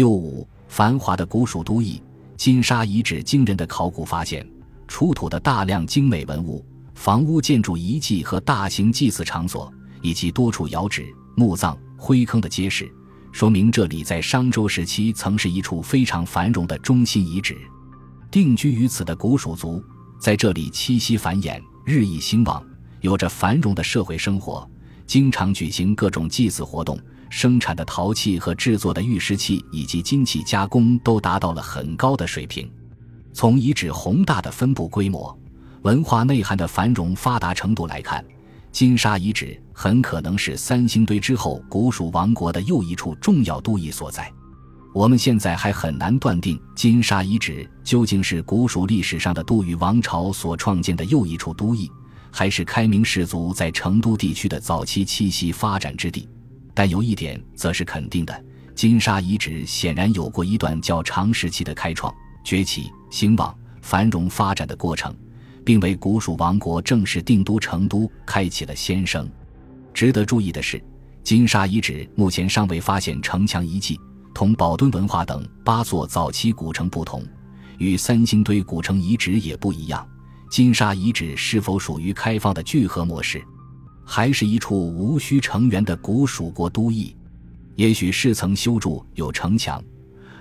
六五，繁华的古蜀都邑，金沙遗址惊人的考古发现，出土的大量精美文物、房屋建筑遗迹和大型祭祀场所，以及多处窑址、墓葬、灰坑的揭示，说明这里在商周时期曾是一处非常繁荣的中心遗址。定居于此的古蜀族，在这里栖息繁衍，日益兴旺，有着繁荣的社会生活，经常举行各种祭祀活动。生产的陶器和制作的玉石器以及金器加工都达到了很高的水平。从遗址宏大的分布规模、文化内涵的繁荣发达程度来看，金沙遗址很可能是三星堆之后古蜀王国的又一处重要都邑所在。我们现在还很难断定金沙遗址究竟是古蜀历史上的都虞王朝所创建的又一处都邑，还是开明氏族在成都地区的早期栖息发展之地。但有一点则是肯定的：金沙遗址显然有过一段较长时期的开创、崛起、兴旺、繁荣发展的过程，并为古蜀王国正式定都成都开启了先声。值得注意的是，金沙遗址目前尚未发现城墙遗迹，同宝墩文化等八座早期古城不同，与三星堆古城遗址也不一样。金沙遗址是否属于开放的聚合模式？还是一处无需成员的古蜀国都邑，也许是曾修筑有城墙，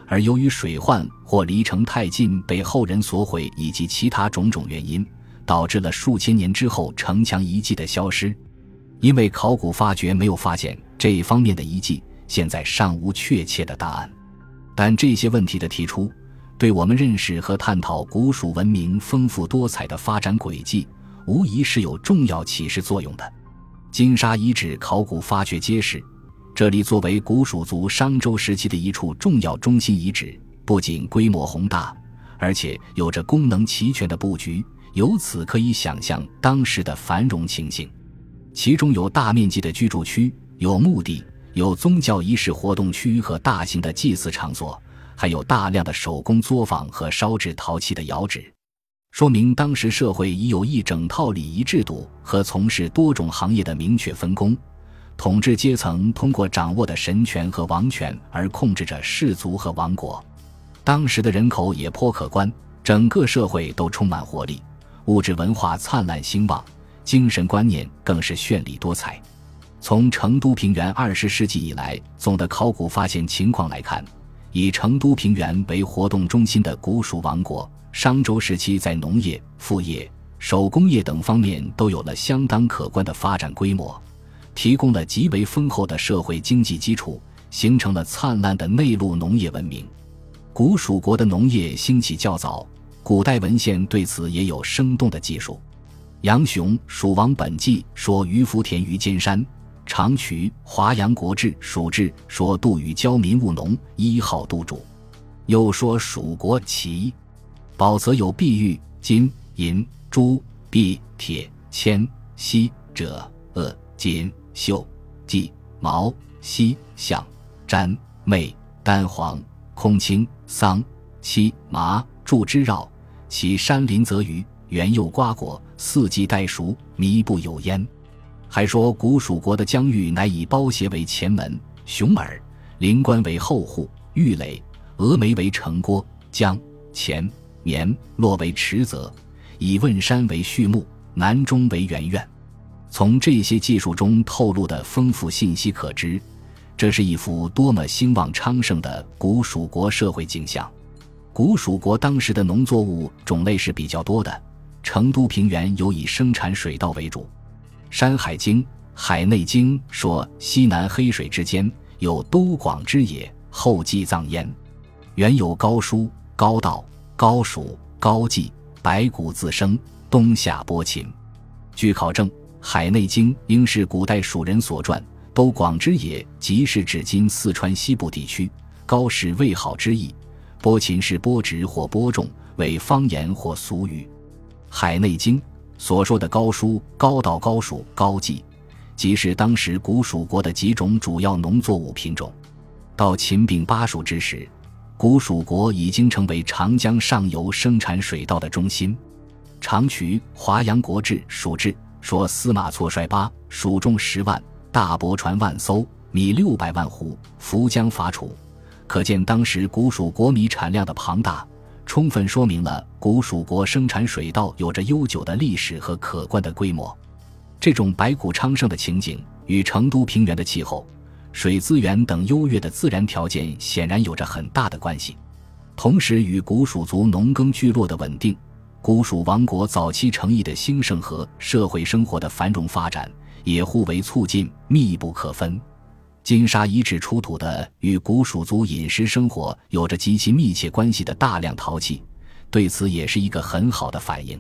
而由于水患或离城太近被后人所毁，以及其他种种原因，导致了数千年之后城墙遗迹的消失。因为考古发掘没有发现这一方面的遗迹，现在尚无确切的答案。但这些问题的提出，对我们认识和探讨古蜀文明丰富多彩的发展轨迹，无疑是有重要启示作用的。金沙遗址考古发掘揭示，这里作为古蜀族商周时期的一处重要中心遗址，不仅规模宏大，而且有着功能齐全的布局。由此可以想象当时的繁荣情形，其中有大面积的居住区，有墓地，有宗教仪式活动区和大型的祭祀场所，还有大量的手工作坊和烧制陶器的窑址。说明当时社会已有一整套礼仪制度和从事多种行业的明确分工，统治阶层通过掌握的神权和王权而控制着氏族和王国。当时的人口也颇可观，整个社会都充满活力，物质文化灿烂兴旺，精神观念更是绚丽多彩。从成都平原二十世纪以来总的考古发现情况来看，以成都平原为活动中心的古蜀王国。商周时期，在农业、副业、手工业等方面都有了相当可观的发展规模，提供了极为丰厚的社会经济基础，形成了灿烂的内陆农业文明。古蜀国的农业兴起较早，古代文献对此也有生动的记述。杨雄《蜀王本纪》说：“于福田于尖山，长渠《华阳国志·蜀志》说：“杜宇教民务农，一号督主。”又说蜀国齐。宝则有碧玉、金、银、珠、碧、铁、铅、锡、锗、锷、锦、绣、稷、毛、犀、象、毡、魅、丹黄、空青、桑、漆、麻、柱之绕。其山林则余，园柚瓜果，四季待熟，弥不有焉。还说古蜀国的疆域乃以包斜为前门，熊耳、灵关为后户，玉垒、峨眉为城郭，江、前。年落为池泽，以汶山为序幕，南中为园院。从这些技术中透露的丰富信息可知，这是一幅多么兴旺昌盛的古蜀国社会景象。古蜀国当时的农作物种类是比较多的，成都平原有以生产水稻为主。《山海经·海内经》说：“西南黑水之间有都广之野，后继藏焉。原有高叔、高道。”高蜀、高季、白骨自生，冬夏播禽。据考证，《海内经》应是古代蜀人所传。都广之野，即是指今四川西部地区。高是未好之意。播禽是播植或播种，为方言或俗语。《海内经》所说的高叔、高道、高蜀、高季，即是当时古蜀国的几种主要农作物品种。到秦并巴蜀之时。古蜀国已经成为长江上游生产水稻的中心。长渠《华阳国志·蜀志》说：“司马错率八蜀众十万，大驳船万艘，米六百万斛，浮江伐楚。可见当时古蜀国米产量的庞大，充分说明了古蜀国生产水稻有着悠久的历史和可观的规模。这种百谷昌盛的情景与成都平原的气候、水资源等优越的自然条件显然有着很大的关系，同时与古蜀族农耕聚落的稳定、古蜀王国早期城邑的兴盛和社会生活的繁荣发展也互为促进，密不可分。金沙遗址出土的与古蜀族饮食生活有着极其密切关系的大量陶器，对此也是一个很好的反应。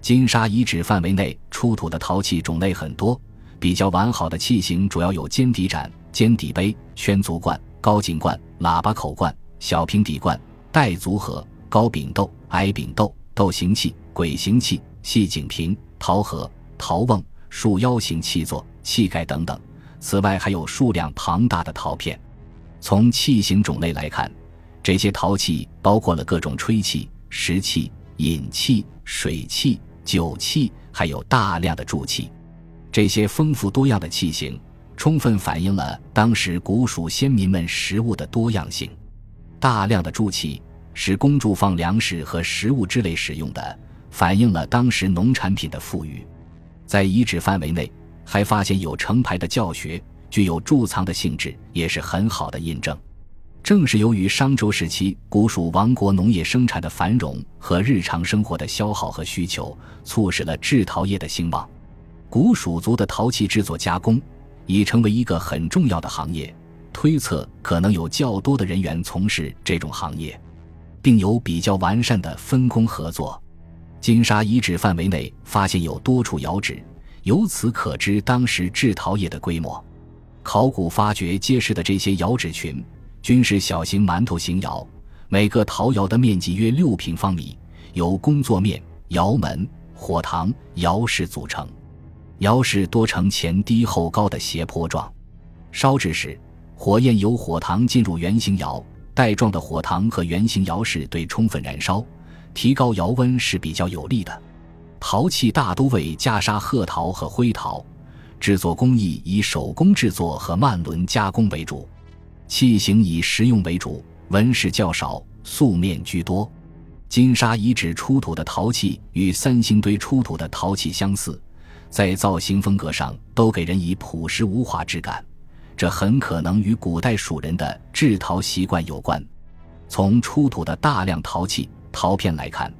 金沙遗址范围内出土的陶器种类很多，比较完好的器型主要有尖底盏、尖底杯、圈足罐、高颈罐、喇叭口罐、小平底罐、带足盒、高柄豆、矮柄豆、豆形器、鬼形器、细颈瓶、陶盒、陶瓮、束腰形器座、器盖等等。此外，还有数量庞大的陶片。从器型种类来看，这些陶器包括了各种吹器、食器、饮器、水器、酒器，还有大量的铸器。这些丰富多样的器型，充分反映了当时古蜀先民们食物的多样性。大量的铸器是供贮放粮食和食物之类使用的，反映了当时农产品的富裕。在遗址范围内。还发现有成排的教学，具有贮藏的性质，也是很好的印证。正是由于商周时期古蜀王国农业生产的繁荣和日常生活的消耗和需求，促使了制陶业的兴旺。古蜀族的陶器制作加工已成为一个很重要的行业，推测可能有较多的人员从事这种行业，并有比较完善的分工合作。金沙遗址范围内发现有多处窑址。由此可知，当时制陶业的规模。考古发掘揭示的这些窑址群，均是小型馒头形窑，每个陶窑的面积约六平方米，由工作面、窑门、火塘、窑室组成。窑室多呈前低后高的斜坡状。烧制时，火焰由火塘进入圆形窑，带状的火塘和圆形窑室对充分燃烧，提高窑温是比较有利的。陶器大都为袈裟褐陶和灰陶，制作工艺以手工制作和慢轮加工为主，器型以实用为主，纹饰较少，素面居多。金沙遗址出土的陶器与三星堆出土的陶器相似，在造型风格上都给人以朴实无华之感，这很可能与古代蜀人的制陶习惯有关。从出土的大量陶器陶片来看。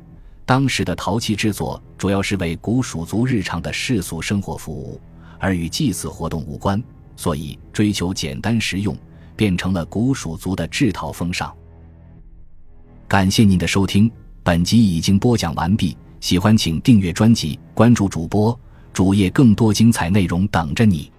当时的陶器制作主要是为古蜀族日常的世俗生活服务，而与祭祀活动无关，所以追求简单实用，变成了古蜀族的制陶风尚。感谢您的收听，本集已经播讲完毕。喜欢请订阅专辑，关注主播主页，更多精彩内容等着你。